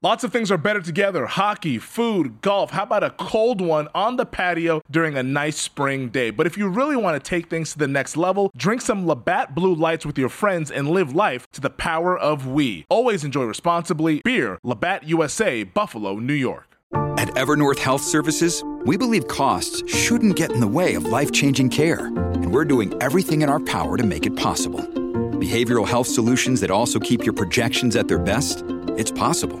Lots of things are better together hockey, food, golf. How about a cold one on the patio during a nice spring day? But if you really want to take things to the next level, drink some Labatt Blue Lights with your friends and live life to the power of we. Always enjoy responsibly. Beer, Labatt USA, Buffalo, New York. At Evernorth Health Services, we believe costs shouldn't get in the way of life changing care, and we're doing everything in our power to make it possible. Behavioral health solutions that also keep your projections at their best? It's possible.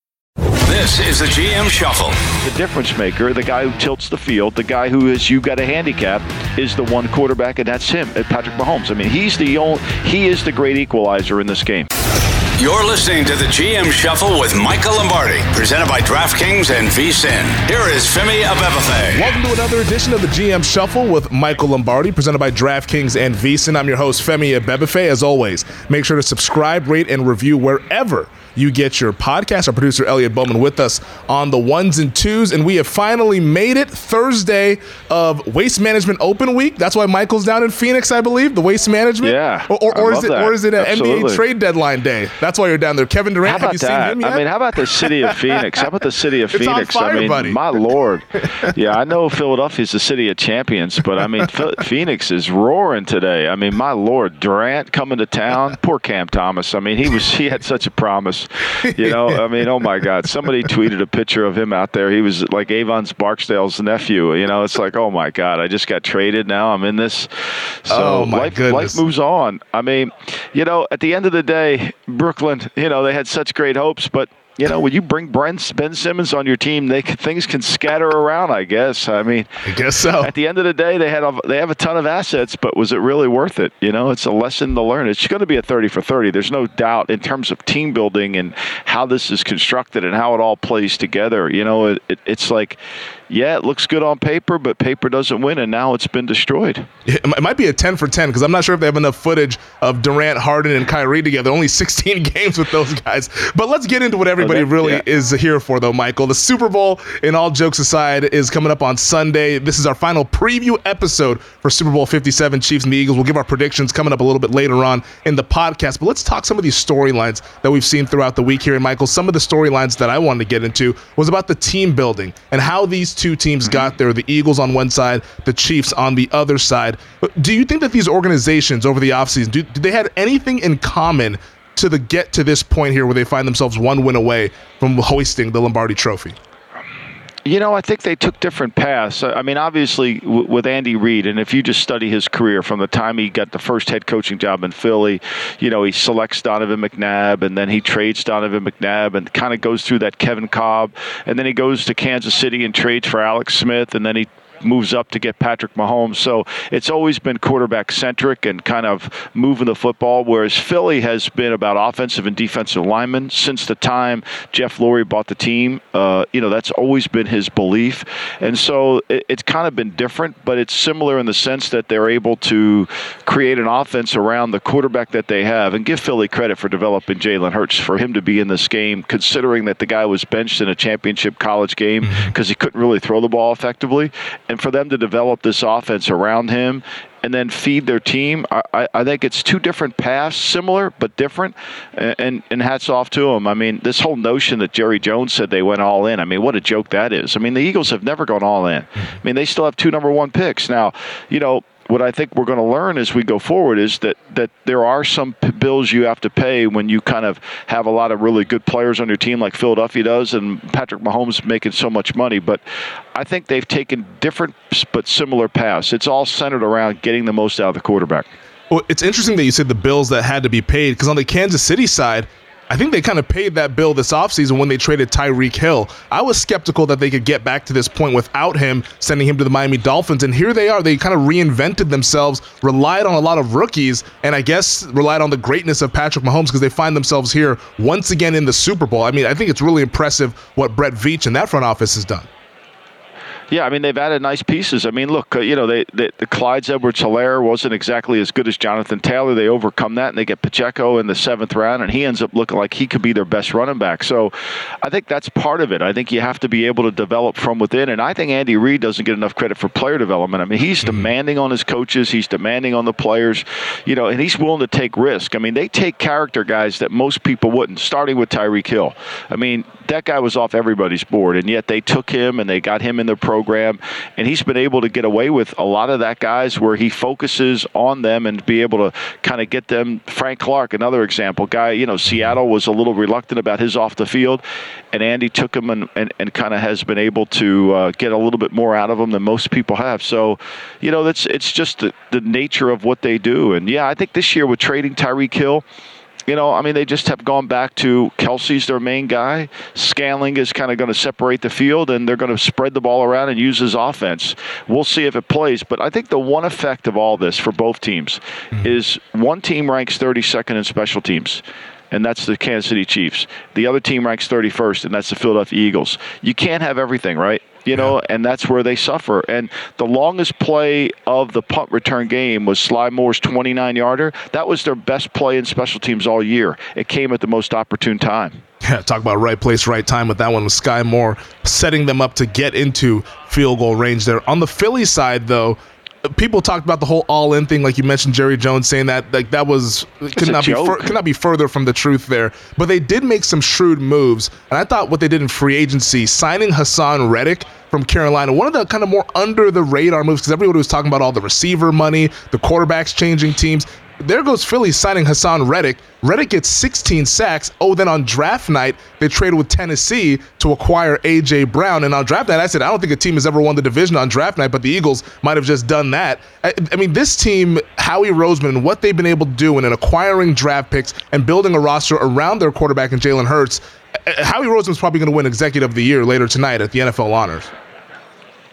This is the GM Shuffle. the difference maker, the guy who tilts the field, the guy who is you got a handicap, is the one quarterback, and that's him, uh, Patrick Mahomes. I mean, he's the only, he is the great equalizer in this game. You're listening to the GM Shuffle with Michael Lombardi, presented by DraftKings and VSIN. Here is Femi Abebefe. Welcome to another edition of the GM Shuffle with Michael Lombardi, presented by DraftKings and VSiN. I'm your host, Femi Abebefe. As always, make sure to subscribe, rate, and review wherever you get your podcast. Our producer, Elliot Bowman, with us on the ones and twos. And we have finally made it Thursday of Waste Management Open Week. That's why Michael's down in Phoenix, I believe, the Waste Management. Yeah, Or, or, or is it that. or is it an Absolutely. NBA trade deadline day? That's why you're down there. Kevin Durant, How have you seen him yet? I mean, how about the city of Phoenix? How about the city of It's Phoenix? fire, I mean, buddy. my lord. Yeah, I know Philadelphia's the city of champions, but I mean, Phoenix is roaring today. I mean, my lord, Durant coming to town. Poor Cam Thomas. I mean, he was he had such a promise. You know, I mean, oh my God. Somebody tweeted a picture of him out there. He was like Avon's Barksdale's nephew. You know, it's like, oh my God, I just got traded. Now I'm in this. So Oh, my life, goodness. life moves on. I mean, you know, at the end of the day, Brooklyn, you know, they had such great hopes, but you know, when you bring Brent, Ben Simmons on your team, they things can scatter around. I guess. I mean, I guess so. at the end of the day, they had a, they have a ton of assets, but was it really worth it? You know, it's a lesson to learn. It's going to be a thirty for thirty. There's no doubt in terms of team building and how this is constructed and how it all plays together. You know, it, it, it's like, yeah, it looks good on paper, but paper doesn't win, and now it's been destroyed. It might- be a 10 for 10 because I'm not sure if they have enough footage of Durant, Harden, and Kyrie together. Only 16 games with those guys. But let's get into what everybody that- really yeah. is here for, though, Michael. The Super Bowl, in all jokes aside, is coming up on Sunday. This is our final preview episode for Super Bowl 57 Chiefs and the Eagles. We'll give our predictions coming up a little bit later on in the podcast. But let's talk some of these storylines that we've seen throughout the week here. And, Michael, some of the storylines that I wanted to get into was about the team building and how these two teams mm-hmm. got there the Eagles on one side, the Chiefs on the other side. Do you think that these organizations over the offseason, do, do they had anything in common to the get to this point here where they find themselves one win away from hoisting the Lombardi trophy? You know, I think they took different paths. I mean, obviously, with Andy Reid, and if you just study his career from the time he got the first head coaching job in Philly, you know, he selects Donovan McNabb, and then he trades Donovan McNabb, and kind of goes through that Kevin Kolb, and then he goes to Kansas City and trades for Alex Smith, and then he moves up to get Patrick Mahomes. So it's always been quarterback centric and kind of moving the football, whereas Philly has been about offensive and defensive linemen since the time Jeff Lurie bought the team. Uh, you know, that's always been his belief. And so it, it's kind of been different, but it's similar in the sense that they're able to create an offense around the quarterback that they have and give Philly credit for developing Jalen Hurts for him to be in this game, considering that the guy was benched in a championship college game because he couldn't really throw the ball effectively and for them to develop this offense around him and then feed their team. I, I think it's two different paths, similar but different. And, and hats off to them. I mean, this whole notion that Jerry Jones said they went all in. I mean, what a joke that is. I mean, the Eagles have never gone all in. I mean, they still have two number one picks now. You know, what I think we're going to learn as we go forward is that that there are some p- bills you have to pay when you kind of have a lot of really good players on your team, like Philadelphia does, and Patrick Mahomes making so much money. But I think they've taken different but similar paths. It's all centered around getting the most out of the quarterback. Well, it's interesting that you said the bills that had to be paid because on the Kansas City side, I think they kind of paid that bill this offseason when they traded Tyreek Hill. I was skeptical that they could get back to this point without him, sending him to the Miami Dolphins. And here they are. They kind of reinvented themselves, relied on a lot of rookies, and I guess relied on the greatness of Patrick Mahomes because they find themselves here once again in the Super Bowl. I mean, I think it's really impressive what Brett Veach and that front office has done. Yeah, I mean they've added nice pieces. I mean, look, uh, you know, they, they the Clyde's Edwards Helaire wasn't exactly as good as Jonathan Taylor. They overcome that and they get Pacheco in the seventh round, and he ends up looking like he could be their best running back. So, I think that's part of it. I think you have to be able to develop from within, and I think Andy Reid doesn't get enough credit for player development. I mean, he's mm-hmm. demanding on his coaches, he's demanding on the players, you know, and he's willing to take risk. I mean, they take character guys that most people wouldn't, starting with Tyreek Hill. I mean, that guy was off everybody's board, and yet they took him and they got him in the program, and he's been able to get away with a lot of that guys where he focuses on them and be able to kind of get them. Frank Clark, another example, guy, you know, Seattle was a little reluctant about his off the field, and Andy took him and, and, and kind of has been able to uh, get a little bit more out of him than most people have. So, you know, that's it's just the, the nature of what they do. And yeah, I think this year with trading Tyreek Hill, you know, I mean, they just have gone back to Kelce's their main guy. Scantling is kind of going to separate the field, and they're going to spread the ball around and use his offense. We'll see if it plays. But I think the one effect of all this for both teams mm-hmm. is one team ranks 32nd in special teams and that's the Kansas City Chiefs. The other team ranks 31st, and that's the Philadelphia Eagles. You can't have everything, right? you know, yeah. and that's where they suffer. And the longest play of the punt return game was Skyy Moore's 29 yarder. That was their best play in special teams all year. It came at the most opportune time. Yeah, talk about right place, right time with that one with Skyy Moore setting them up to get into field goal range there. On the Philly side, though, people talked about the whole all in thing, like you mentioned, Jerry Jones saying that like that was could not be fur- could not be further from the truth there. But they did make some shrewd moves, and I thought what they did in free agency, signing Haason Reddick from Carolina, one of the kind of more under the radar moves because everybody was talking about all the receiver money, the quarterbacks changing teams there goes Philly signing Haason Reddick. Reddick gets 16 sacks. Oh, then on draft night, they traded with Tennessee to acquire A.J. Brown. And on draft night, I said, I don't think a team has ever won the division on draft night, but the Eagles might have just done that. I, I mean, this team, Howie Roseman, and what they've been able to do in acquiring draft picks and building a roster around their quarterback and Jalen Hurts, uh, Howie Roseman's probably going to win Executive of the Year later tonight at the NFL Honors.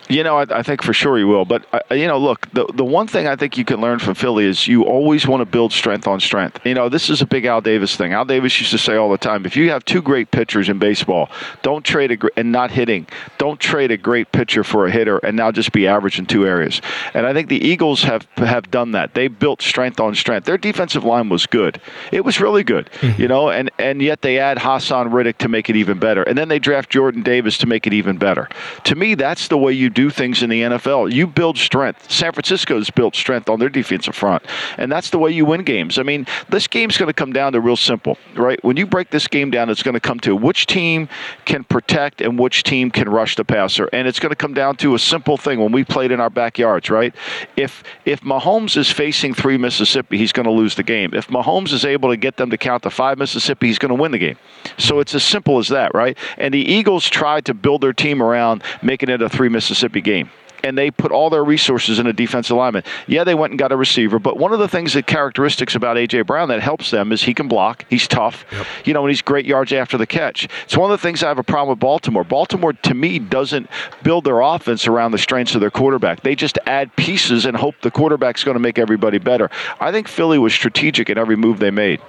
You know, I, I, think for sure he will. But uh, you know, look, the the one thing I think you can learn from Philly is you always want to build strength on strength. You know, this is a big Al Davis thing. Al Davis used to say all the time, if you have two great pitchers in baseball, don't trade a and not hitting, don't trade a great pitcher for a hitter and now just be average in two areas. And I think the Eagles have have done that. They built strength on strength. Their defensive line was good. It was really good. Mm-hmm. You know, and and yet they add Haason Reddick to make it even better. And then they draft Jordan Davis to make it even better. To me, that's the way you do things in the NFL. You build strength. San Francisco's built strength on their defensive front, and that's the way you win games. I mean, this game's going to come down to real simple, right? When you break this game down, it's going to come to which team can protect and which team can rush the passer, and it's going to come down to a simple thing. When we played in our backyards, right? If if Mahomes is facing three Mississippi, he's going to lose the game. If Mahomes is able to get them to count to five Mississippi, he's going to win the game. So it's as simple as that, right? And the Eagles tried to build their team around making it a three Mississippi game and they put all their resources in a defensive lineman. Yeah, they went and got a receiver, but one of the things that characteristics about AJ Brown that helps them is he can block, he's tough, yep. you know, and he's great yards after the catch. It's one of the things I have a problem with Baltimore. Baltimore, to me, doesn't build their offense around the strengths of their quarterback. They just add pieces and hope the quarterback's going to make everybody better. I think Philly was strategic in every move they made.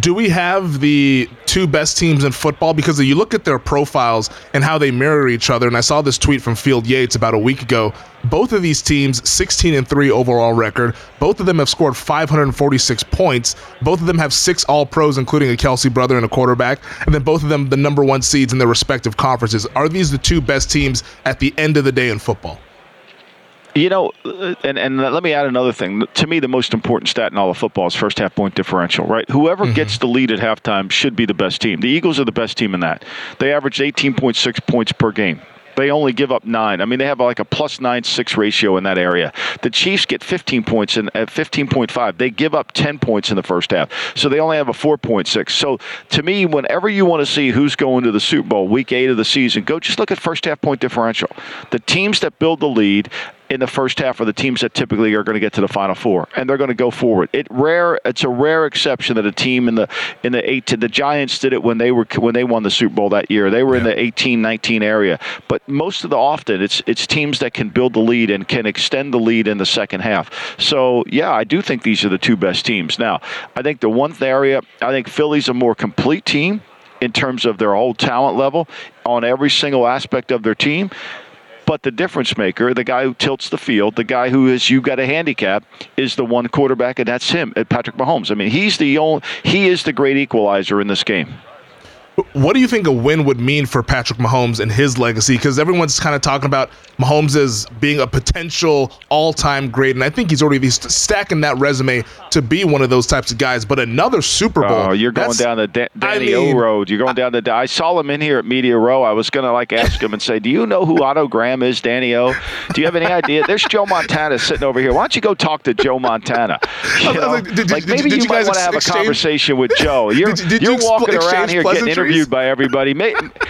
Do we have the two best teams in football? Because you look at their profiles and how they mirror each other, and I saw this tweet from Field Yates about a week ago. Both of these teams, 16 and 3 overall record. Both of them have scored 546 points. Both of them have six All Pros, including a Kelce brother and a quarterback. And then both of them, the number one seeds in their respective conferences. Are these the two best teams at the end of the day in football? You know, uh, and, and let me add another thing. To me, the most important stat in all of football is first half point differential, right? Whoever mm-hmm. gets the lead at halftime should be the best team. The Eagles are the best team in that. They averaged 18.6 points per game. They only give up nine. I mean, they have like a plus nine six ratio in that area. The Chiefs get 15 points in at 15.5. They give up 10 points in the first half, so they only have a 4.6. So to me, whenever you want to see who's going to the Super Bowl, Week Eight of the season, go just look at first half point differential. The teams that build the lead in the first half are the teams that typically are going to get to the final four and they're going to go forward. It rare it's a rare exception that a team in the in the 18 the Giants did it when they were when they won the Super Bowl that year. They were yeah. in the 18 19 area. But most of the often it's it's teams that can build the lead and can extend the lead in the second half. So, yeah, I do think these are the two best teams. Now, I think the one area I think Philly's a more complete team in terms of their whole talent level on every single aspect of their team. But the difference maker, the guy who tilts the field, the guy who is you got a handicap, is the one quarterback, and that's him, uh, Patrick Mahomes. I mean, he's the only he is the great equalizer in this game. What do you think a win would mean for Patrick Mahomes and his legacy? Because everyone's kind of talking about Mahomes as being a potential all-time great, and I think he's already stacking that resume to be one of those types of guys. But another Super Bowl. Oh, you're going down the da- Danny I mean, O road. You're going down the. I saw him in here at Media Row. I was gonna like ask him and say, "Do you know who Otto Graham is, Danny O? Do you have any idea?" There's Joe Montana sitting over here. Why don't you go talk to Joe Montana? You know, like, did, like maybe did, you, you might want to have exchange? a conversation with Joe. You're, you're walking around here getting interviewed by everybody.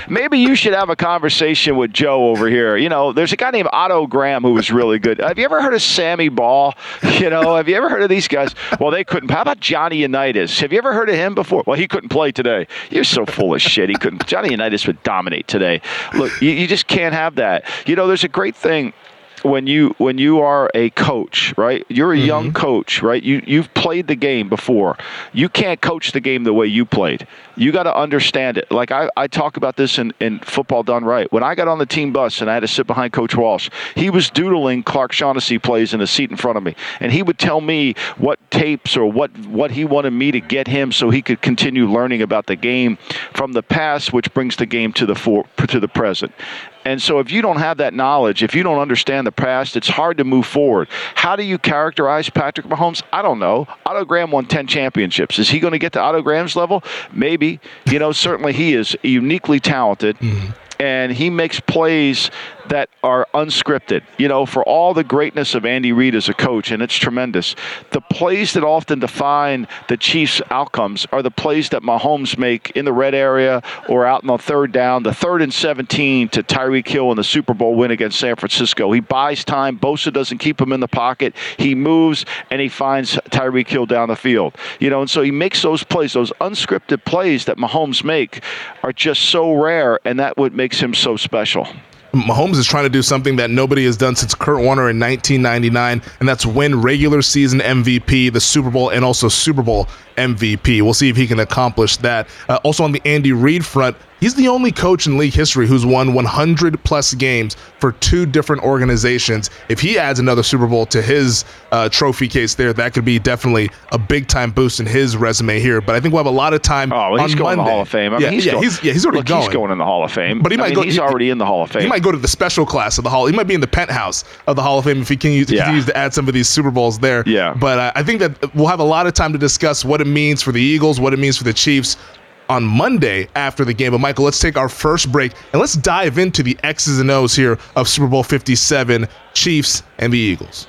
Maybe you should have a conversation with Joe over here. You know, there's a guy named Otto Graham who was really good. Have you ever heard of Sammy Baugh? You know, have you ever heard of these guys? Well, they couldn't. How about Johnny Unitas? Have you ever heard of him before? Well, he couldn't play today. You're so full of shit. He couldn't. Johnny Unitas would dominate today. Look, you, you just can't have that. You know, there's a great thing when you when you are a coach, right? You're a mm-hmm. young coach, right? You you've played the game before. You can't coach the game the way you played. You got to understand it. Like I, I talk about this in, in football done right. When I got on the team bus and I had to sit behind Coach Walsh, he was doodling Clark Shaughnessy plays in the seat in front of me, and he would tell me what tapes or what what he wanted me to get him so he could continue learning about the game from the past, which brings the game to the for, to the present. And so, if you don't have that knowledge, if you don't understand the past, it's hard to move forward. How do you characterize Patrick Mahomes? I don't know. Otto Graham won 10 championships. Is he going to get to Otto Graham's level? Maybe. You know, certainly he is uniquely talented. Mm-hmm and he makes plays that are unscripted. You know, for all the greatness of Andy Reid as a coach, and it's tremendous, the plays that often define the Chiefs' outcomes are the plays that Mahomes make in the red area or out in the third down, the third and 17 to Tyreek Hill in the Super Bowl win against San Francisco. He buys time. Bosa doesn't keep him in the pocket. He moves and he finds Tyreek Hill down the field. You know, and so he makes those plays, those unscripted plays that Mahomes make are just so rare, and that what makes him so special. Mahomes is trying to do something that nobody has done since Kurt Warner in 1999, and that's win regular season MVP, the Super Bowl, and also Super Bowl MVP. We'll see if he can accomplish that. Uh, also on the Andy Reid front, He's the only coach in league history who's won 100 plus games for two different organizations. If he adds another Super Bowl to his uh, trophy case there, that could be definitely a big time boost in his resume here. But I think we'll have a lot of time. Oh, well, he's going Monday. in the Hall of Fame. I yeah, he's yeah, going, he's, yeah, he's already look, going. He's going in the Hall of Fame. But he might I mean, go. He's he, already in the Hall of Fame. He might go to the special class of the Hall. He might be in the penthouse of the Hall of Fame if he continues, yeah. continues to add some of these Super Bowls there. Yeah. But uh, I think that we'll have a lot of time to discuss what it means for the Eagles, what it means for the Chiefs on Monday after the game. But Michael, let's take our first break and let's dive into the X's and O's here of Super Bowl 57, Chiefs and the Eagles.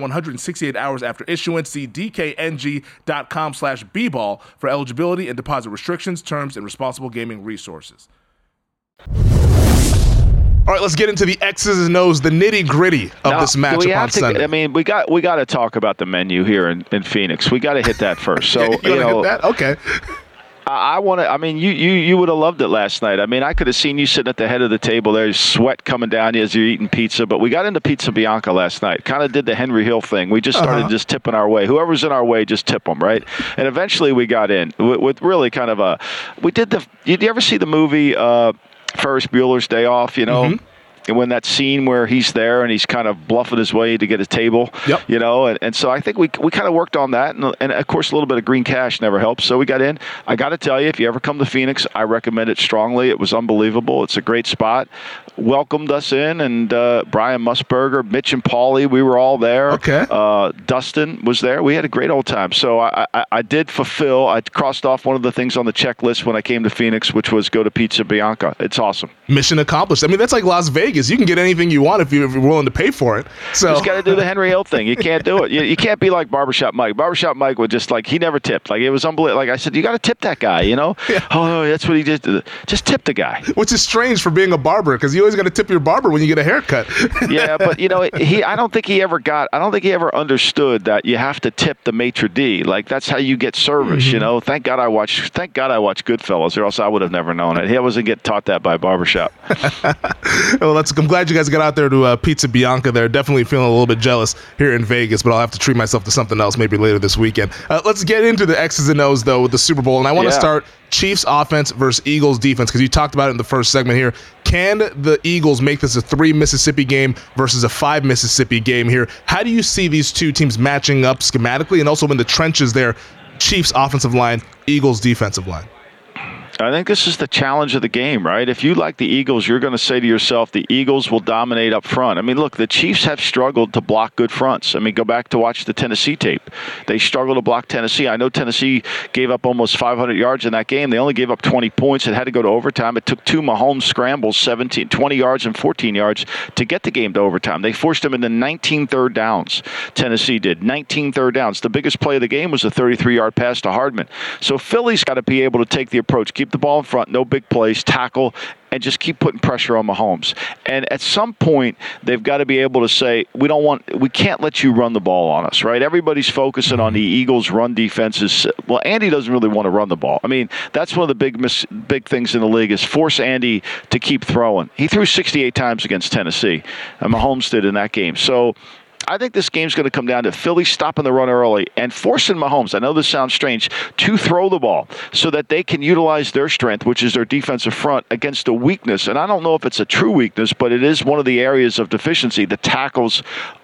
168 hours after issuance. See dkng.com slash bball for eligibility and deposit restrictions, terms, and responsible gaming resources. All right, let's get into the X's and O's, the nitty gritty of Now, this do we matchup have on to, Sunday. I mean, we got we got to talk about the menu here in, in Phoenix. We got to hit that first. So you, you, know? Okay. I, I want to. I mean, you you you would have loved it last night. I mean, I could have seen you sitting at the head of the table. There's sweat coming down you as you're eating pizza. But we got into Pizza Bianca last night. Kind of did the Henry Hill thing. We just started Uh-huh. just tipping our way. Whoever's in our way, just tip them, right? And eventually we got in with, with really kind of a. We did the. Did you ever see the movie uh, Ferris Bueller's Day Off? You know. Mm-hmm. And when that scene where he's there and he's kind of bluffing his way to get a table, Yep. you know, and, and so I think we we kind of worked on that, and, and of course a little bit of green cash never helps. So we got in. I got to tell you, if you ever come to Phoenix, I recommend it strongly. It was unbelievable. It's a great spot. Welcomed us in, and uh, Brian Musburger, Mitch and Paulie, we were all there. Okay. Uh, Dustin was there. We had a great old time. So I, I, I did fulfill. I crossed off one of the things on the checklist when I came to Phoenix, which was go to Pizza Bianca. It's awesome. Mission accomplished. I mean, that's like Las Vegas. You can get anything you want if, you, if you're willing to pay for it. So you just got to do the Henry Hill thing. You can't do it. You, you can't be like Barbershop Mike. Barbershop Mike would just like he never tipped. Like it was unbelievable. Like I said, you got to tip that guy. You know? Oh, oh, that's what he did. Just tip the guy. which is strange for being a barber because you always got to tip your barber when you get a haircut. yeah, but you know, he. I don't think he ever got. I don't think he ever understood that you have to tip the maitre d. Like that's how you get service. You mm-hmm. know. Thank God I watched. Thank God I watched Goodfellas, or else I would have never known it. He wasn't get taught that by barbershop. well, that's. I'm glad you guys got out there to uh, Pizza Bianca. There, definitely feeling a little bit jealous here in Vegas, but I'll have to treat myself to something else maybe later this weekend. Uh, let's get into the X's and O's though with the Super Bowl, and I want to Yeah. start Chiefs offense versus Eagles defense because you talked about it in the first segment here. Can the Eagles make this a three Mississippi game versus a five Mississippi game here? How do you see these two teams matching up schematically and also in the trenches there? Chiefs offensive line, Eagles defensive line. I think this is the challenge of the game, right? If you like the Eagles, you're going to say to yourself, the Eagles will dominate up front. I mean, look, the Chiefs have struggled to block good fronts. I mean, go back to watch the Tennessee tape. They struggled to block Tennessee. I know Tennessee gave up almost 500 yards in that game. They only gave up 20 points. It had to go to overtime. It took two Mahomes scrambles, 17, 20 yards and 14 yards to get the game to overtime. They forced them into 19 third downs. Tennessee did 19 third downs. The biggest play of the game was a 33-yard pass to Hardman. So Philly's got to be able to take the approach, keep the ball in front, no big plays, tackle, and just keep putting pressure on Mahomes. And at some point, they've got to be able to say, we don't want, we can't let you run the ball on us, right? Everybody's focusing on the Eagles' run defenses. Well, Andy doesn't really want to run the ball. I mean, that's one of the big mis- big things in the league is force Andy to keep throwing. He threw 68 times against Tennessee, and Mahomes did in that game. So. I think this game's going to come down to Philly stopping the run early and forcing Mahomes. I know this sounds strange to throw the ball so that they can utilize their strength, which is their defensive front, against a weakness. And I don't know if it's a true weakness, but it is one of the areas of deficiency. The tackles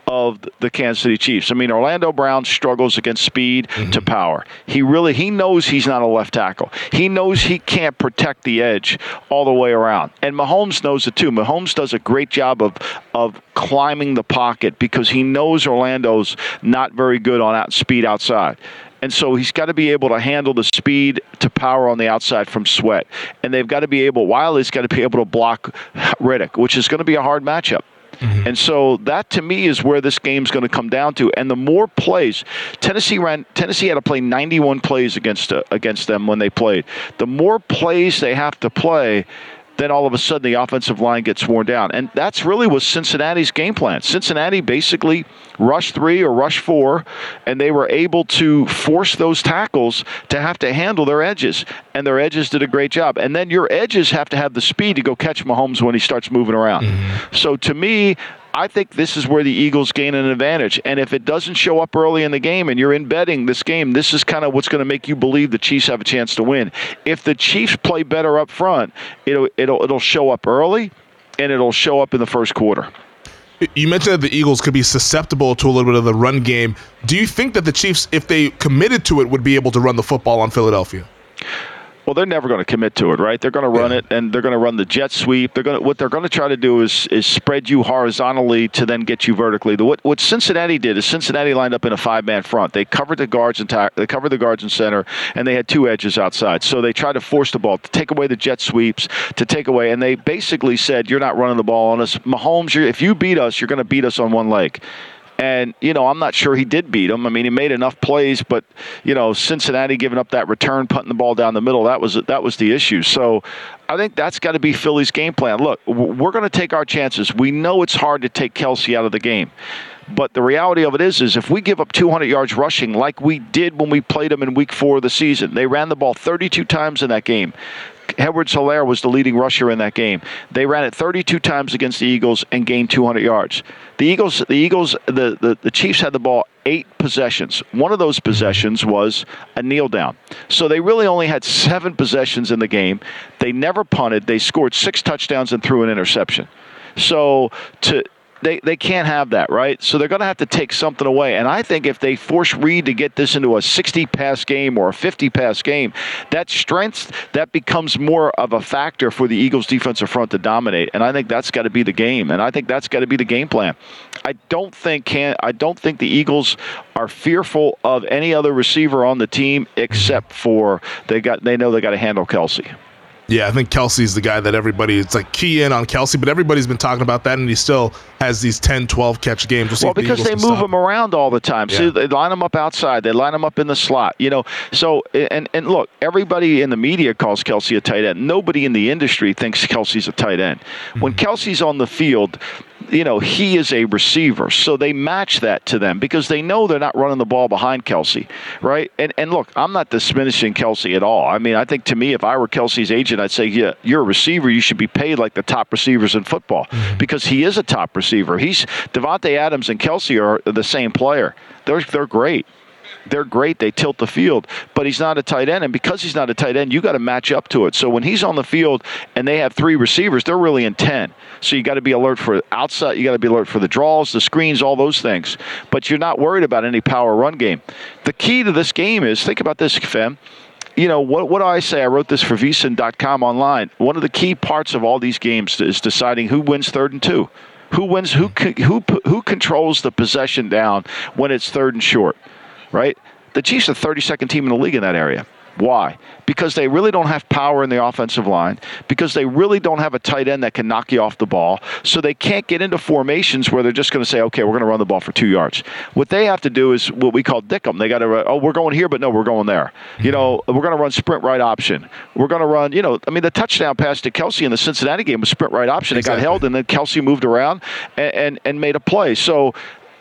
of the Kansas City Chiefs. I mean, Orlando Brown struggles against speed mm-hmm. to power. He really he knows he's not a left tackle. He knows he can't protect the edge all the way around. And Mahomes knows it too. Mahomes does a great job of of climbing the pocket because he knows Orlando's not very good on out speed outside. And so he's got to be able to handle the speed to power on the outside from Sweat. And they've got to be able, Wylie's got to be able to block Reddick, which is going to be a hard matchup. And so that to me is where this game's going to come down to. And the more plays, Tennessee ran. Tennessee had to play 91 plays against uh, against them when they played. The more plays they have to play, then all of a sudden the offensive line gets worn down. And that's really was Cincinnati's game plan. Cincinnati basically rushed three or rushed four, and they were able to force those tackles to have to handle their edges. And their edges did a great job. And then your edges have to have the speed to go catch Mahomes when he starts moving around. Mm-hmm. So to me, I think this is where the Eagles gain an advantage. And if it doesn't show up early in the game and you're in betting this game, this is kind of what's going to make you believe the Chiefs have a chance to win. If the Chiefs play better up front, it'll it'll it'll show up early and it'll show up in the first quarter. You mentioned that the Eagles could be susceptible to a little bit of the run game. Do you think that the Chiefs, if they committed to it, would be able to run the football on Philadelphia? Well, they're never going to commit to it, right? They're going to run yeah. it, and they're going to run the jet sweep. They're going to what they're going to try to do is is spread you horizontally to then get you vertically. The, what what Cincinnati did is Cincinnati lined up in a five man front. They covered the guards and they covered the guards in center, and they had two edges outside. So they tried to force the ball to take away the jet sweeps, to take away, and they basically said, "You're not running the ball on us, Mahomes. if you beat us, you're going to beat us on one leg." And, you know, I'm not sure he did beat him. I mean, he made enough plays, but, you know, Cincinnati giving up that return, putting the ball down the middle, that was that was the issue. So I think that's got to be Philly's game plan. Look, we're going to take our chances. We know it's hard to take Kelce out of the game. But the reality of it is, is if we give up 200 yards rushing like we did when we played them in Week Four of the season, they ran the ball 32 times in that game. Edwards Helaire was the leading rusher in that game. They ran it 32 times against the Eagles and gained 200 yards. The Eagles, the Eagles, the, the, the Chiefs had the ball eight possessions. One of those possessions was a kneel down. So they really only had seven possessions in the game. They never punted. They scored six touchdowns and threw an interception. So to they, they can't have that, right? So they're going to have to take something away. And I think if they force Reid to get this into a 60 pass game or a 50 pass game, that strength that becomes more of a factor for the Eagles defensive front to dominate. And I think that's got to be the game. And I think that's got to be the game plan. I don't think can I don't think the Eagles are fearful of any other receiver on the team except for they got they know they got to handle Kelce. Yeah, I think Kelce's the guy that everybody, it's like key in on Kelce, but everybody's been talking about that, and he still has these 10, 12 catch games. We'll, well because the they move him around all the time. Yeah. See, they line him up outside, they line him up in the slot, you know. So, and, and look, everybody in the media calls Kelce a tight end. Nobody in the industry thinks Kelce's a tight end. Mm-hmm. When Kelce's on the field, you know, he is a receiver. So they match that to them because they know they're not running the ball behind Kelce, right? And and look, I'm not diminishing Kelce at all. I mean, I think to me, if I were Kelce's agent, I'd say, yeah, you're a receiver. You should be paid like the top receivers in football mm-hmm. because he is a top receiver. He's Davante Adams and Kelce are the same player. They're they're great they're great. They tilt the field, but he's not a tight end. And because he's not a tight end, you got to match up to it. So when he's on the field and they have three receivers, they're really in 10. So you got to be alert for outside. You got to be alert for the draws, the screens, all those things. But you're not worried about any power run game. The key to this game is think about this, Fem you know, what, what do I say? I wrote this for vsin.com online. One of the key parts of all these games is deciding who wins third and two. Who wins? Who who who controls the possession down when it's third and short? Right? The Chiefs are the 32nd team in the league in that area. Why? Because they really don't have power in the offensive line, because they really don't have a tight end that can knock you off the ball, so they can't get into formations where they're just going to say, okay, we're going to run the ball for two yards. What they have to do is what we call dick them. They got to, oh, we're going here, but no, we're going there. You know, we're going to run sprint right option. We're going to run, you know, I mean, the touchdown pass to Kelce in the Cincinnati game was sprint right option. Exactly. It got held, and then Kelce moved around and, and, and made a play. So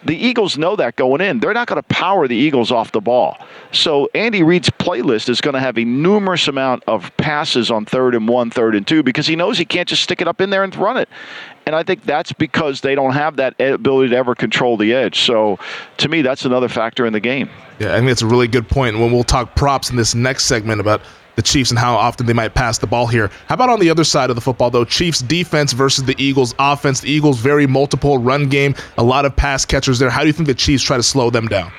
the Eagles know that going in. They're not going to power the Eagles off the ball. So Andy Reid's playlist is going to have a numerous amount of passes on third and one, third and two, because he knows he can't just stick it up in there and run it. And I think that's because they don't have that ability to ever control the edge. So to me, that's another factor in the game. Yeah, I think that's a really good point. When we'll talk props in this next segment about the Chiefs and how often they might pass the ball here. How about on the other side of the football, though? Chiefs defense versus the Eagles offense. The Eagles very multiple run game, a lot of pass catchers there. How do you think the Chiefs try to slow them down?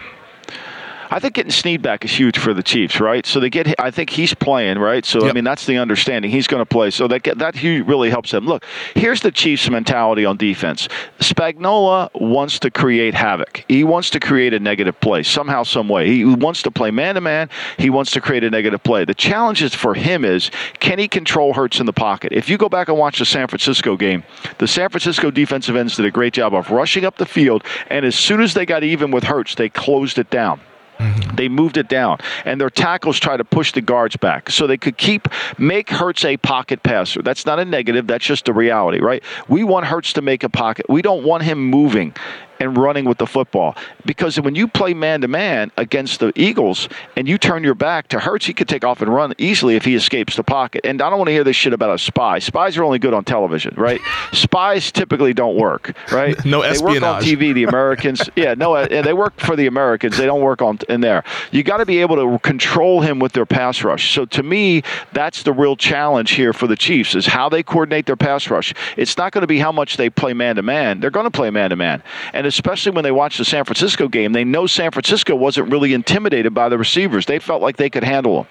I think getting Sneed back is huge for the Chiefs, right? So they get. I think he's playing, right? So yep. I mean, that's the understanding. He's going to play. So that that really helps them. Look, here's the Chiefs' mentality on defense. Spagnuolo wants to create havoc. He wants to create a negative play somehow, some way. He wants to play man to man. He wants to create a negative play. The challenge is for him is can he control Hurts in the pocket? If you go back and watch the San Francisco game, the San Francisco defensive ends did a great job of rushing up the field, and as soon as they got even with Hurts, they closed it down. Mm-hmm. They moved it down, and their tackles try to push the guards back so they could keep make Hurts a pocket passer. That's not a negative. That's just a reality, right? We want Hurts to make a pocket. We don't want him moving and running with the football. Because when you play man to man against the Eagles and you turn your back to Hurts, he could take off and run easily if he escapes the pocket. And I don't want to hear this shit about a spy. Spies are only good on television, right? Spies typically don't work, right? No they espionage. work on TV. The Americans, yeah, no, they work for the Americans. They don't work on in there. You got to be able to control him with their pass rush. So to me, that's the real challenge here for the Chiefs is how they coordinate their pass rush. It's not going to be how much they play man to man. They're going to play man to man, and especially when they watch the San Francisco game, they know San Francisco wasn't really intimidated by the receivers. They felt like they could handle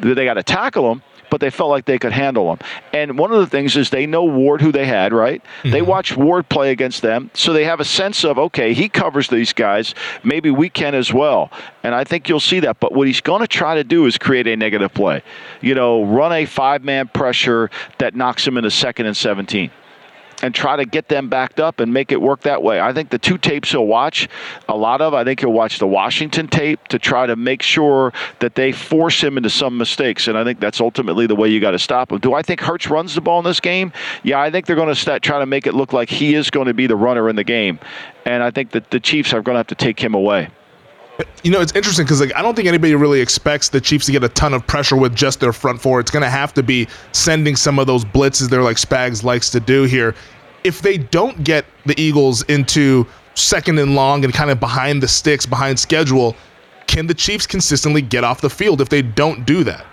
them. They got to tackle them, but they felt like they could handle them. And one of the things is they know Ward, who they had, right? Mm-hmm. They watched Ward play against them, so they have a sense of, okay, he covers these guys. Maybe we can as well. And I think you'll see that. But what he's going to try to do is create a negative play. You know, run a five man pressure that knocks him into second and 17 and try to get them backed up and make it work that way. I think the two tapes he'll watch a lot of, I think he'll watch the Washington tape to try to make sure that they force him into some mistakes. And I think that's ultimately the way you got to stop him. Do I think Hurts runs the ball in this game? Yeah, I think they're going to trying to make it look like he is going to be the runner in the game. And I think that the Chiefs are going to have to take him away. You know, it's interesting because like I don't think anybody really expects the Chiefs to get a ton of pressure with just their front four. It's going to have to be sending some of those blitzes they're like Spags likes to do here. If they don't get the Eagles into second and long and kind of behind the sticks, behind schedule, can the Chiefs consistently get off the field if they don't do that?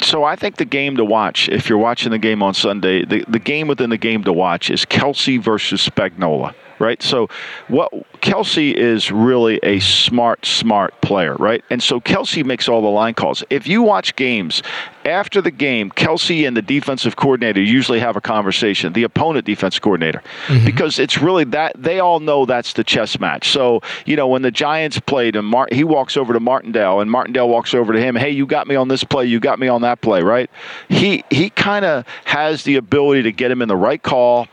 So I think the game to watch, if you're watching the game on Sunday, the, the game within the game to watch is Kelce versus Spagnuolo right? So what Kelce is really a smart, smart player, right? And so Kelce makes all the line calls. If you watch games after the game, Kelce and the defensive coordinator usually have a conversation, the opponent defense coordinator, mm-hmm. because it's really that they all know that's the chess match. So, you know, when the Giants played and Mar- he walks over to Martindale and Martindale walks over to him, hey, you got me on this play, you got me on that play, right? He he kind of has the ability to get him in the right call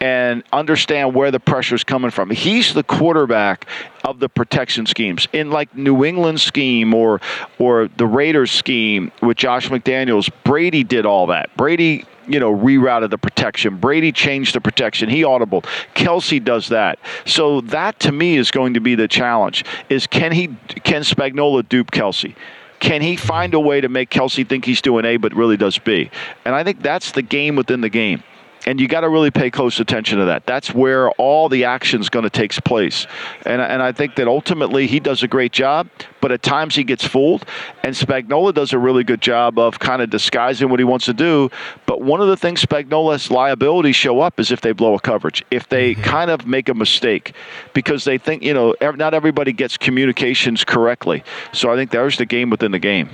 and understand where the pressure is coming from. He's the quarterback of the protection schemes. In like New England scheme or or the Raiders scheme with Josh McDaniels, Brady did all that. Brady you know, rerouted the protection. Brady changed the protection. He audible. Kelce does that. So that to me is going to be the challenge: is can he can Spagnuolo dupe Kelce? Can he find a way to make Kelce think he's doing A but really does B? And I think that's the game within the game and you got to really pay close attention to that. That's where all the action is going to take place, and and I think that ultimately he does a great job, but at times he gets fooled, and Spagnuolo does a really good job of kind of disguising what he wants to do. But one of the things Spagnuolo's liabilities show up is if they blow a coverage, if they mm-hmm. kind of make a mistake, because they think you know not everybody gets communications correctly. So I think there's the game within the game.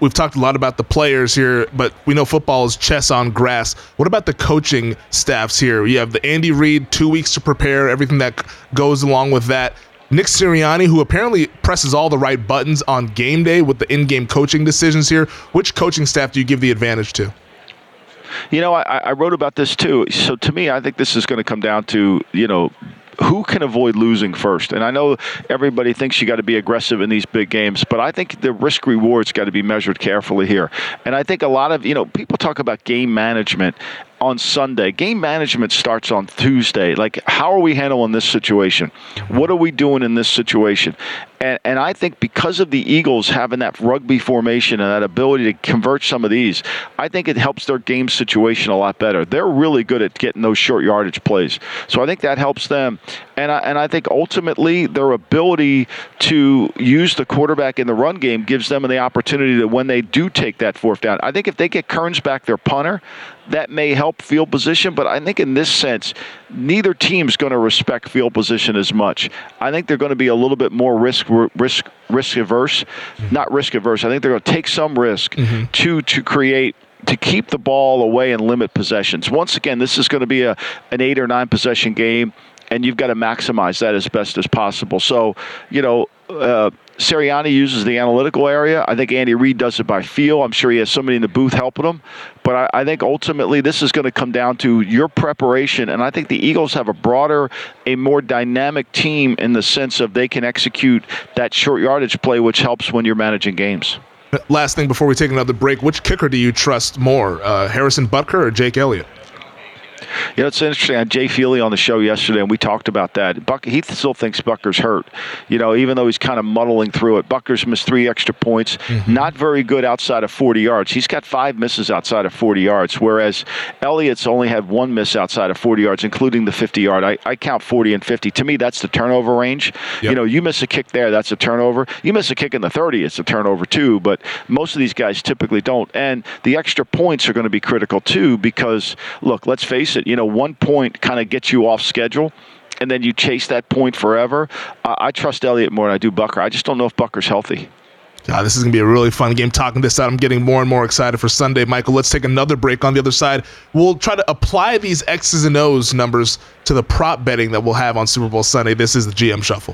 We've talked a lot about the players here, but we know football is chess on grass. What about the coaching staffs here? You have the Andy Reid, two weeks to prepare, everything that goes along with that. Nick Sirianni, who apparently presses all the right buttons on game day with the in game coaching decisions here. Which coaching staff do you give the advantage to? You know, I, I wrote about this too. So to me, I think this is going to come down to, you know, who can avoid losing first? And I know everybody thinks you got to be aggressive in these big games, but I think the risk rewards got to be measured carefully here. And I think a lot of, you know, people talk about game management on Sunday. Game management starts on Tuesday. Like, how are we handling this situation? What are we doing in this situation? And, and I think because of the Eagles having that rugby formation and that ability to convert some of these, I think it helps their game situation a lot better. They're really good at getting those short yardage plays. So I think that helps them. And I, and I think ultimately their ability to use the quarterback in the run game gives them the opportunity to when they do take that fourth down. I think if they get Kearns back, their punter, that may help field position. But I think in this sense, neither team's going to respect field position as much. I think they're going to be a little bit more risk risk risk averse, mm-hmm. not risk averse. I think they're going to take some risk mm-hmm. to to create to keep the ball away and limit possessions. Once again, this is going to be a an eight or nine possession game and you've got to maximize that as best as possible. So, you know, uh, Sirianni uses the analytical area. I think Andy Reid does it by feel. I'm sure he has somebody in the booth helping him. But I, I think ultimately this is going to come down to your preparation. And I think the Eagles have a broader, a more dynamic team in the sense of they can execute that short yardage play, which helps when you're managing games. Last thing before we take another break, which kicker do you trust more, uh, Harrison Butker or Jake Elliott? You know, it's interesting. I had Jay Feely on the show yesterday, and we talked about that. Buck, he still thinks Butker's hurt. You know, even though he's kind of muddling through it. Butker's missed three extra points. Mm-hmm. Not very good outside of 40 yards. He's got five misses outside of 40 yards, whereas Elliott's only had one miss outside of 40 yards, including the 50 yard. I, I count 40 and 50. To me, that's the turnover range. Yep. You know, you miss a kick there, that's a turnover. You miss a kick in the 30, it's a turnover too. But most of these guys typically don't. And the extra points are going to be critical too because, look, let's face you know, one point kind of gets you off schedule and then you chase that point forever. I trust Elliott more than I do Butker. I just don't know if Butker's healthy. God, this is going to be a really fun game. Talking this out, I'm getting more and more excited for Sunday. Michael, let's take another break on the other side. We'll try to apply these X's and O's numbers to the prop betting that we'll have on Super Bowl Sunday. This is the GM Shuffle.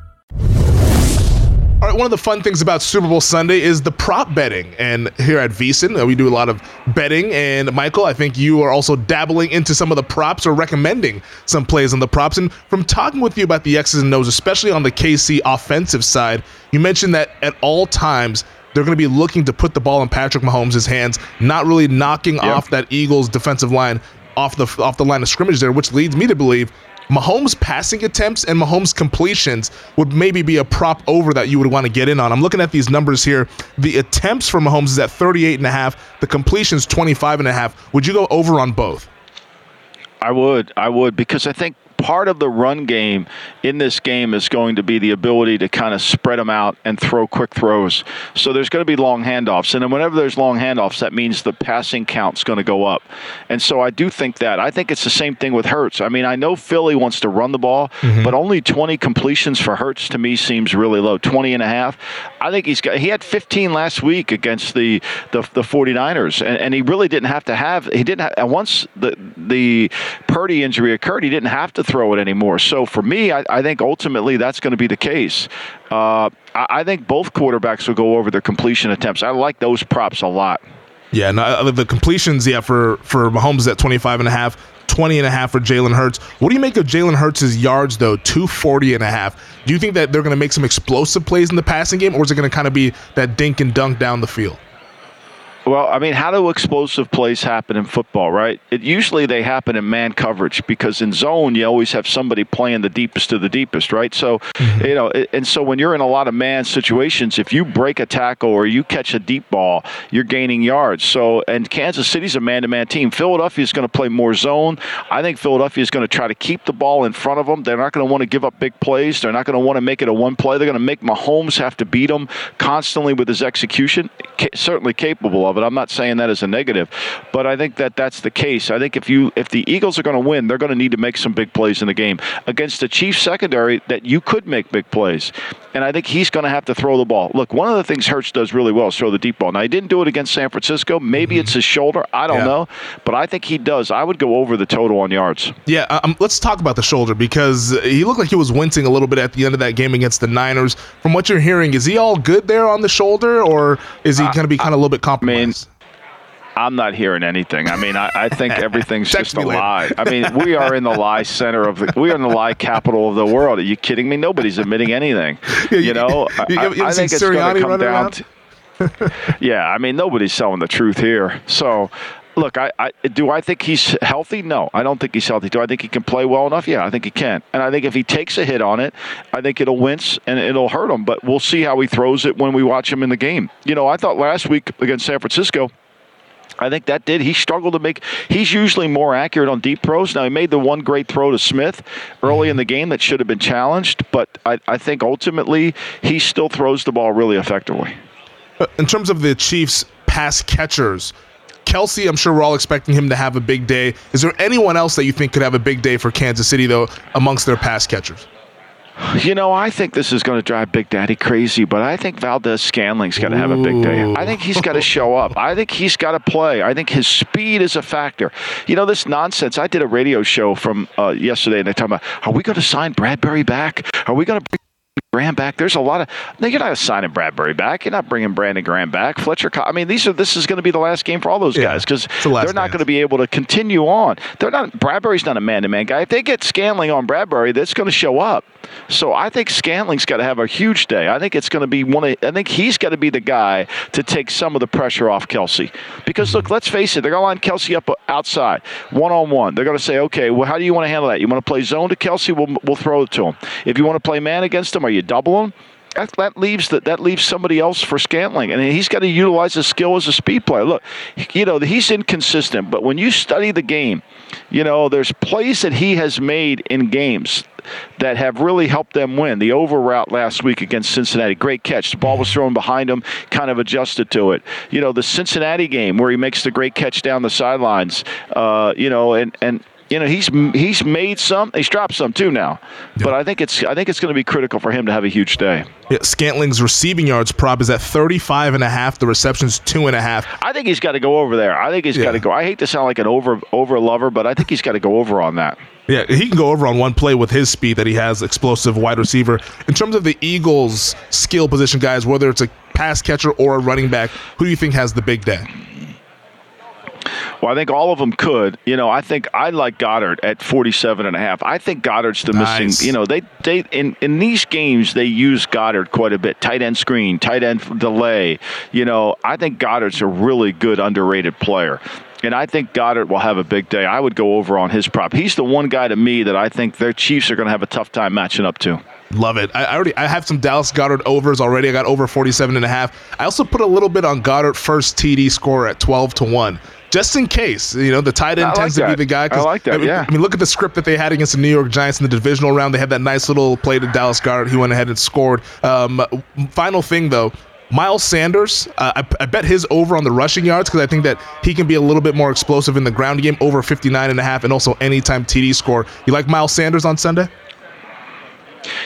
Right, one of the fun things about Super Bowl Sunday is the prop betting. And here at VSiN, uh, we do a lot of betting. And Michael, I think you are also dabbling into some of the props or recommending some plays on the props. And from talking with you about the X's and O's, especially on the KC offensive side, you mentioned that at all times, they're going to be looking to put the ball in Patrick Mahomes' hands, not really knocking yep. off that Eagles defensive line off the off the line of scrimmage there, which leads me to believe Mahomes' passing attempts and Mahomes' completions would maybe be a prop over that you would want to get in on. I'm looking at these numbers here. The attempts for Mahomes is at 38 and a half. The completions 25 and a half. Would you go over on both? I would. I would because I think part of the run game in this game is going to be the ability to kind of spread them out and throw quick throws. So there's going to be long handoffs. And then whenever there's long handoffs, that means the passing count's going to go up. And so I do think that. I think it's the same thing with Hurts. I mean, I know Philly wants to run the ball, mm-hmm. but only 20 completions for Hurts to me seems really low. 20 and a half. I think he's got he had 15 last week against the the, the 49ers and, and he really didn't have to have he didn't have, once the the Purdy injury occurred, he didn't have to throw it anymore. So for me, I, I think ultimately that's going to be the case. Uh, I, I, think both quarterbacks will go over their completion attempts. I like those props a lot. Yeah, no, the completions, yeah, for for Mahomes at 25 and a half, 20 and a half for Jalen Hurts. What do you make of Jalen Hurts' yards, though? 240 and a half. Do you think that they're going to make some explosive plays in the passing game, or is it going to kind of be that dink and dunk down the field? Well, I mean, how do explosive plays happen in football, right? It usually they happen in man coverage because in zone you always have somebody playing the deepest of the deepest, right? So, mm-hmm. you know, and so when you're in a lot of man situations, if you break a tackle or you catch a deep ball, you're gaining yards. So, and Kansas City's a man-to-man team. Philadelphia is going to play more zone. I think Philadelphia is going to try to keep the ball in front of them. They're not going to want to give up big plays. They're not going to want to make it a one play. They're going to make Mahomes have to beat them constantly with his execution. Certainly capable of of it. I'm not saying that as a negative, but I think that that's the case. I think if you if the Eagles are going to win, they're going to need to make some big plays in the game against the Chiefs secondary that you could make big plays. And I think he's going to have to throw the ball. Look, one of the things Hurts does really well is throw the deep ball. Now he didn't do it against San Francisco. Maybe mm-hmm. it's his shoulder. I don't yeah. know, but I think he does. I would go over the total on yards. Yeah, um, let's talk about the shoulder because he looked like he was wincing a little bit at the end of that game against the Niners. From what you're hearing, is he all good there on the shoulder, or is he going to be kind of a little bit compromised? I mean, I'm not hearing anything. I mean, I, I think everything's just a lie. I mean, we are in the lie center of the, we are in the lie capital of the world. Are you kidding me? Nobody's admitting anything. You know, I, I think it's going to come down to. yeah, I mean, nobody's selling the truth here. So, look, I, I, do I think he's healthy? No, I don't think he's healthy. Do I think he can play well enough? Yeah, I think he can. And I think if he takes a hit on it, I think it'll wince and it'll hurt him. But we'll see how he throws it when we watch him in the game. You know, I thought last week against San Francisco, I think that did. He struggled to make. He's usually more accurate on deep throws. Now he made the one great throw to Smith early in the game that should have been challenged, but I, I think ultimately he still throws the ball really effectively. Uh, in terms of the Chiefs' pass catchers, Kelce, I'm sure we're all expecting him to have a big day. Is there anyone else that you think could have a big day for Kansas City though amongst their pass catchers? You know, I think this is going to drive Big Daddy crazy, but I think Valdes-Scantling's got to have a big day. I think he's got to show up. I think he's got to play. I think his speed is a factor. You know, this nonsense. I did a radio show from uh, yesterday, and they're talking about, are we going to sign Bradbury back? Are we going to bring Graham back. There's a lot of. No, you're not signing Bradbury back. You're not bringing Brandon Graham back. Fletcher. I mean, these are. This is going to be the last game for all those guys because they're not going to be able to continue on. They're not. Bradbury's not a man-to-man guy. If they get Scantling on Bradbury, that's going to show up. So I think Scantling's got to have a huge day. I think it's going to be one. Of, I think he's got to be the guy to take some of the pressure off Kelce Because look, let's face it, they're going to line Kelce up outside, one on one. They're going to say, okay, well, how do you want to handle that? You want to play zone to Kelce? We'll, we'll throw it to him. If you want to play man against him, are you double? That, that leaves that that leaves somebody else for Scantling, and he's got to utilize his skill as a speed player. Look, you know he's inconsistent, but when you study the game, you know there's plays that he has made in games that have really helped them win. The over route last week against Cincinnati, great catch. The ball was thrown behind him, kind of adjusted to it. You know the Cincinnati game where he makes the great catch down the sidelines. Uh, you know, and and you know he's he's made some he's dropped some too now but i think it's i think it's going to be critical for him to have a huge day yeah, scantling's receiving yards prop is at 35 and a half the receptions two and a half i think he's got to go over there i think he's yeah. got to go i hate to sound like an over over lover but i think he's got to go over on that yeah, he can go over on one play with his speed that he has, explosive wide receiver. In terms of the Eagles' skill position guys, whether it's a pass catcher or a running back, who do you think has the big day? Well, I think all of them could. You know, I think I like Goedert at 47 and a half. I think Goedert's the nice. missing. You know, they they in in these games they use Goddard quite a bit. Tight end screen, tight end delay. You know, I think Goedert's a really good underrated player. And I think Goedert will have a big day. I would go over on his prop. He's the one guy to me that I think their Chiefs are going to have a tough time matching up to. Love it. I already I have some Dallas Goedert overs already. I got over 47 and a half. I also put a little bit on Goedert first TD score at 12 to 1 just in case. You know, the tight end I tends like to be the guy. I like that. I mean, yeah. I mean, look at the script that they had against the New York Giants in the divisional round. They had that nice little play to Dallas Goedert. He went ahead and scored. Um, final thing though. Miles Sanders, uh, I, I, bet his over on the rushing yards because I think that he can be a little bit more explosive in the ground game, over 59 and a half, and also anytime TD score. You like Miles Sanders on Sunday?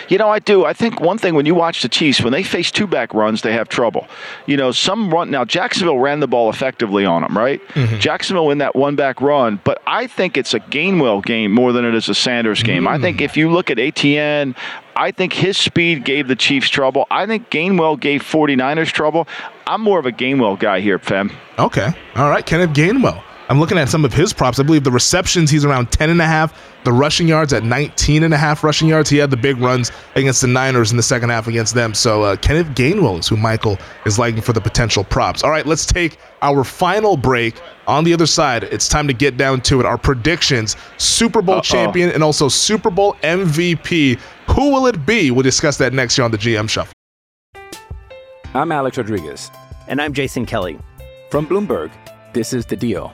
You know, I do. I think one thing when you watch the Chiefs, when they face two back runs, they have trouble. You know, some run now. Jacksonville ran the ball effectively on them, right? Mm-hmm. Jacksonville in that one back run, but I think it's a Gainwell game more than it is a Sanders game. Mm. I think if you look at Etienne, I think his speed gave the Chiefs trouble. I think Gainwell gave 49ers trouble. I'm more of a Gainwell guy here, Fem. Okay. All right. Kenneth Gainwell. I'm looking at some of his props. I believe the receptions, he's around 10 and a half. The rushing yards at 19 and a half rushing yards. He had the big runs against the Niners in the second half against them. So uh, Kenneth Gainwell is who Michael is liking for the potential props. All right, let's take our final break. On the other side, it's time to get down to it. Our predictions, Super Bowl Uh-oh. champion and also Super Bowl MVP. Who will it be? We'll discuss that next year on the GM Shuffle. I'm Alex Rodriguez. And I'm Jason Kelly. From Bloomberg, this is The Deal.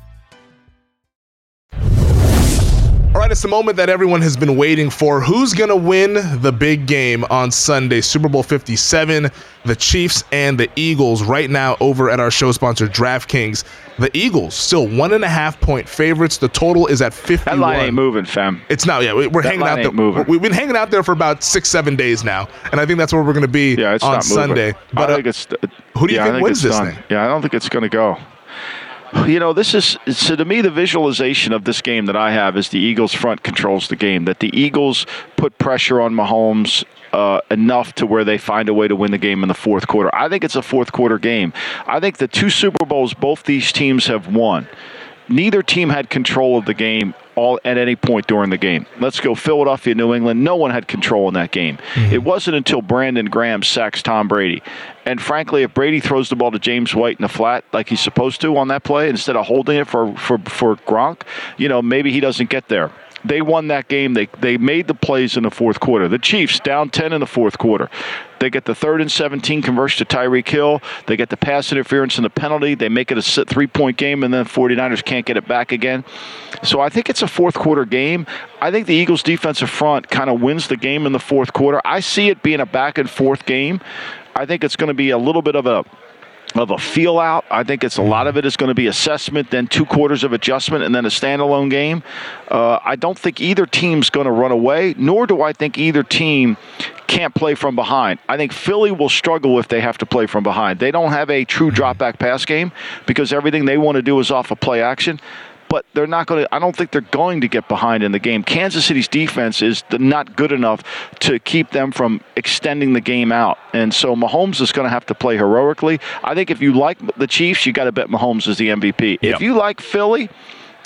All right, it's the moment that everyone has been waiting for. Who's going to win the big game on Sunday? Super Bowl 57, the Chiefs and the Eagles right now over at our show sponsor, DraftKings. The Eagles still one and a half point favorites. The total is at 51. That line ain't moving, fam. It's not, yeah. We're that hanging out there. Moving. We've been hanging out there for about six, seven days now. And I think that's where we're going to be yeah, on Sunday. But I think uh, who do you yeah, think, think wins this done. thing? Yeah, I don't think it's going to go. You know, this is so to me the visualization of this game that I have is the Eagles front controls the game. That the Eagles put pressure on Mahomes uh, enough to where they find a way to win the game in the fourth quarter. I think it's a fourth quarter game. I think the two Super Bowls both these teams have won. Neither team had control of the game all at any point during the game. Let's go Philadelphia, New England. No one had control in that game. Mm-hmm. It wasn't until Brandon Graham sacks Tom Brady. And frankly, if Brady throws the ball to James White in the flat like he's supposed to on that play instead of holding it for for for Gronk, you know, maybe he doesn't get there. They won that game. They they made the plays in the fourth quarter. The Chiefs down 10 in the fourth quarter. They get the third and 17 conversion to Tyreek Hill. They get the pass interference and the penalty. They make it a three point game, and then 49ers can't get it back again. So I think it's a fourth quarter game. I think the Eagles' defensive front kind of wins the game in the fourth quarter. I see it being a back and forth game. I think it's going to be a little bit of a of a feel out. I think it's a lot of it is going to be assessment, then two quarters of adjustment, and then a standalone game. Uh, I don't think either team's going to run away, nor do I think either team can't play from behind. I think Philly will struggle if they have to play from behind. They don't have a true drop back pass game because everything they want to do is off a of play action but they're not going to. I don't think they're going to get behind in the game. Kansas City's defense is not good enough to keep them from extending the game out, and so Mahomes is going to have to play heroically. I think if you like the Chiefs, you got to bet Mahomes is the MVP. Yep. If you like Philly.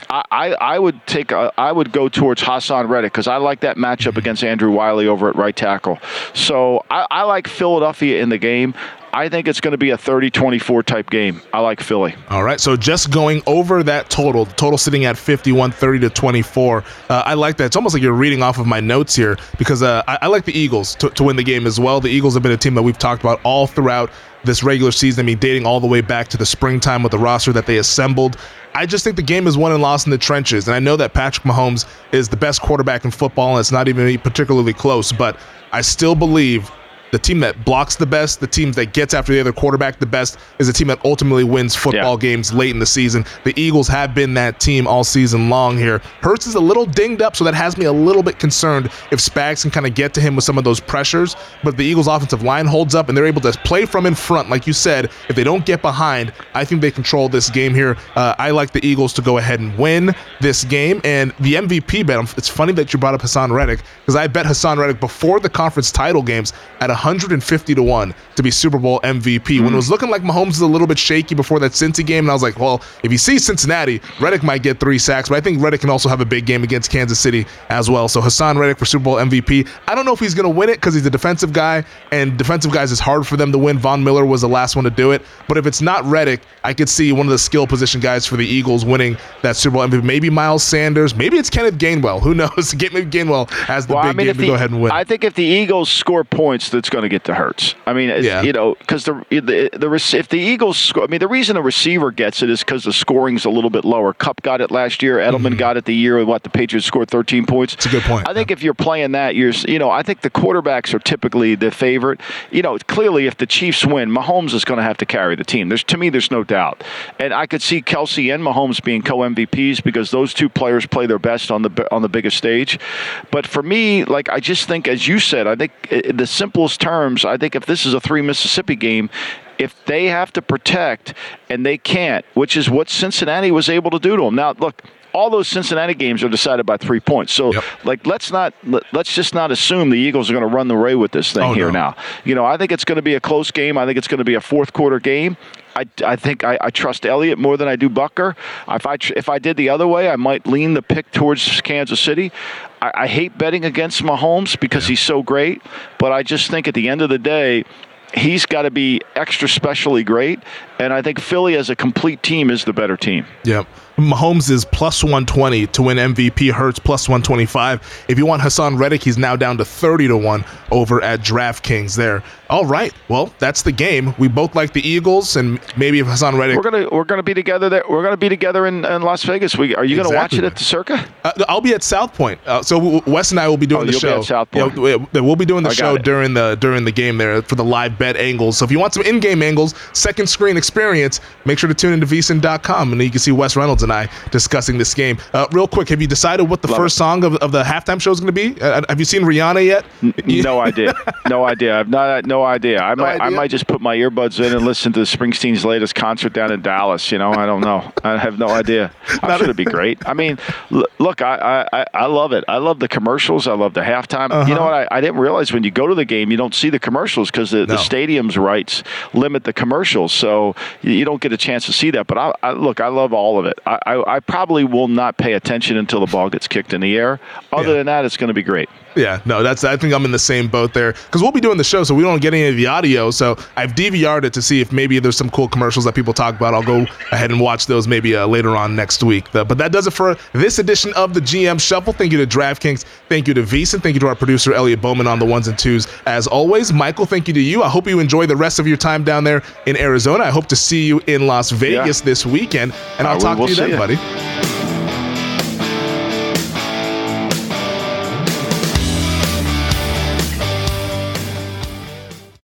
I, I would take a, I would go towards Haason Reddick because I like that matchup mm-hmm. against Andrew Wylie over at right tackle. So I, I like Philadelphia in the game. I think it's going to be a 30 24 type game. I like Philly. All right. So just going over that total, total sitting at 51 30 to 24. Uh, I like that. It's almost like you're reading off of my notes here because uh, I, I, like the Eagles to, to win the game as well. The Eagles have been a team that we've talked about all throughout this regular season. I mean, dating all the way back to the springtime with the roster that they assembled. I just think the game is won and lost in the trenches. And I know that Patrick Mahomes is the best quarterback in football, and it's not even particularly close, but I still believe the team that blocks the best, the team that gets after the other quarterback the best, is a team that ultimately wins football yeah. games late in the season. The Eagles have been that team all season long here. Hurts is a little dinged up, so that has me a little bit concerned if Spags can kind of get to him with some of those pressures. But the Eagles' offensive line holds up, and they're able to play from in front, like you said. If they don't get behind, I think they control this game here. Uh, I like the Eagles to go ahead and win this game. And the MVP bet, it's funny that you brought up Haason Reddick because I bet Haason Reddick before the conference title games at 150 to 1 to be Super Bowl MVP. Mm. When it was looking like Mahomes was a little bit shaky before that Cincy game, and I was like, well, if he sees Cincinnati, Reddick might get three sacks, but I think Reddick can also have a big game against Kansas City as well. So Haason Reddick for Super Bowl MVP. I don't know if he's going to win it because he's a defensive guy, and defensive guys is hard for them to win. Von Miller was the last one to do it. But if it's not Reddick, I could see one of the skill position guys for the Eagles winning that Super Bowl MVP. Maybe Miles Sanders. Maybe it's Kenneth Gainwell. Who knows? Get Gainwell has the well, big I mean, game to the, go ahead and win. I think if the Eagles score points, that's going to get to Hurts. I mean, yeah. you know, because the, the the if the Eagles score, I mean, the reason a receiver gets it is because the scoring's a little bit lower. Kupp got it last year. Edelman mm-hmm. got it the year what the Patriots scored 13 points. It's a good point. I think yeah. if you're playing that, you're you know, I think the quarterbacks are typically the favorite. You know, clearly if the Chiefs win, Mahomes is going to have to carry the team. There's to me, there's no doubt, and I could see Kelce and Mahomes being co MVPs because those two players play their best on the on the biggest stage. But for me, like I just think, as you said, I think the simplest terms, I think if this is a three Mississippi game, if they have to protect and they can't, which is what Cincinnati was able to do to them. Now, look, all those Cincinnati games are decided by three points. So, yep. like, let's not let, us just not assume the Eagles are going to run the way with this thing oh, here no. now. You know, I think it's going to be a close game. I think it's going to be a fourth quarter game. I, I think I, I trust Elliott more than I do Butker. If I if I did the other way, I might lean the pick towards Kansas City. I, I hate betting against Mahomes because yeah. he's so great, but I just think at the end of the day, he's got to be extra specially great. And I think Philly as a complete team is the better team. Yep. Mahomes is plus 120 to win MVP. Hurts plus 125. If you want Haason Reddick, he's now down to 30 to 1 over at DraftKings there. All right. Well, that's the game. We both like the Eagles and maybe if Haason Reddick. We're going to we're going to be together there. We're going to be together in, in Las Vegas. We, are you going to watch it at the Circa? Uh, I'll be at South Point. Uh, so Wes and I will be doing oh, the show. South Point. You know, we'll be doing the I show during the during the game there for the live bet angles. So if you want some in-game angles, second screen experience, make sure to tune into vsin.com and you can see Wes Reynolds and I discussing this game. Uh, real quick, have you decided what the Love first it. song of, of the halftime show is going to be? Uh, have you seen Rihanna yet? no idea. No idea. I've not. No idea. I no might. Idea? I might just put my earbuds in and listen to Springsteen's latest concert down in Dallas. You know, I don't know. I have no idea. I'm sure it'd be great. I mean, look, I, I I love it. I love the commercials. I love the halftime. Uh-huh. You know what? I, I, didn't realize when you go to the game, you don't see the commercials because the, no. the stadium's rights limit the commercials, so you don't get a chance to see that. But I, I look, I love all of it. I, I, I, probably will not pay attention until the ball gets kicked in the air. Other yeah. than that, it's going to be great. Yeah, no, that's. I think I'm in the same boat there because we'll be doing the show, so we don't get any of the audio. So I've DVR'd it to see if maybe there's some cool commercials that people talk about. I'll go ahead and watch those maybe uh, later on next week. but that does it for this edition of the GM Shuffle. Thank you to DraftKings. Thank you to VSiN. Thank you to our producer Elliot Bowman on the ones and twos as always. Michael, thank you to you. I hope you enjoy the rest of your time down there in Arizona. I hope to see you in Las Vegas yeah. this weekend, and I'll talk to you then, you. buddy.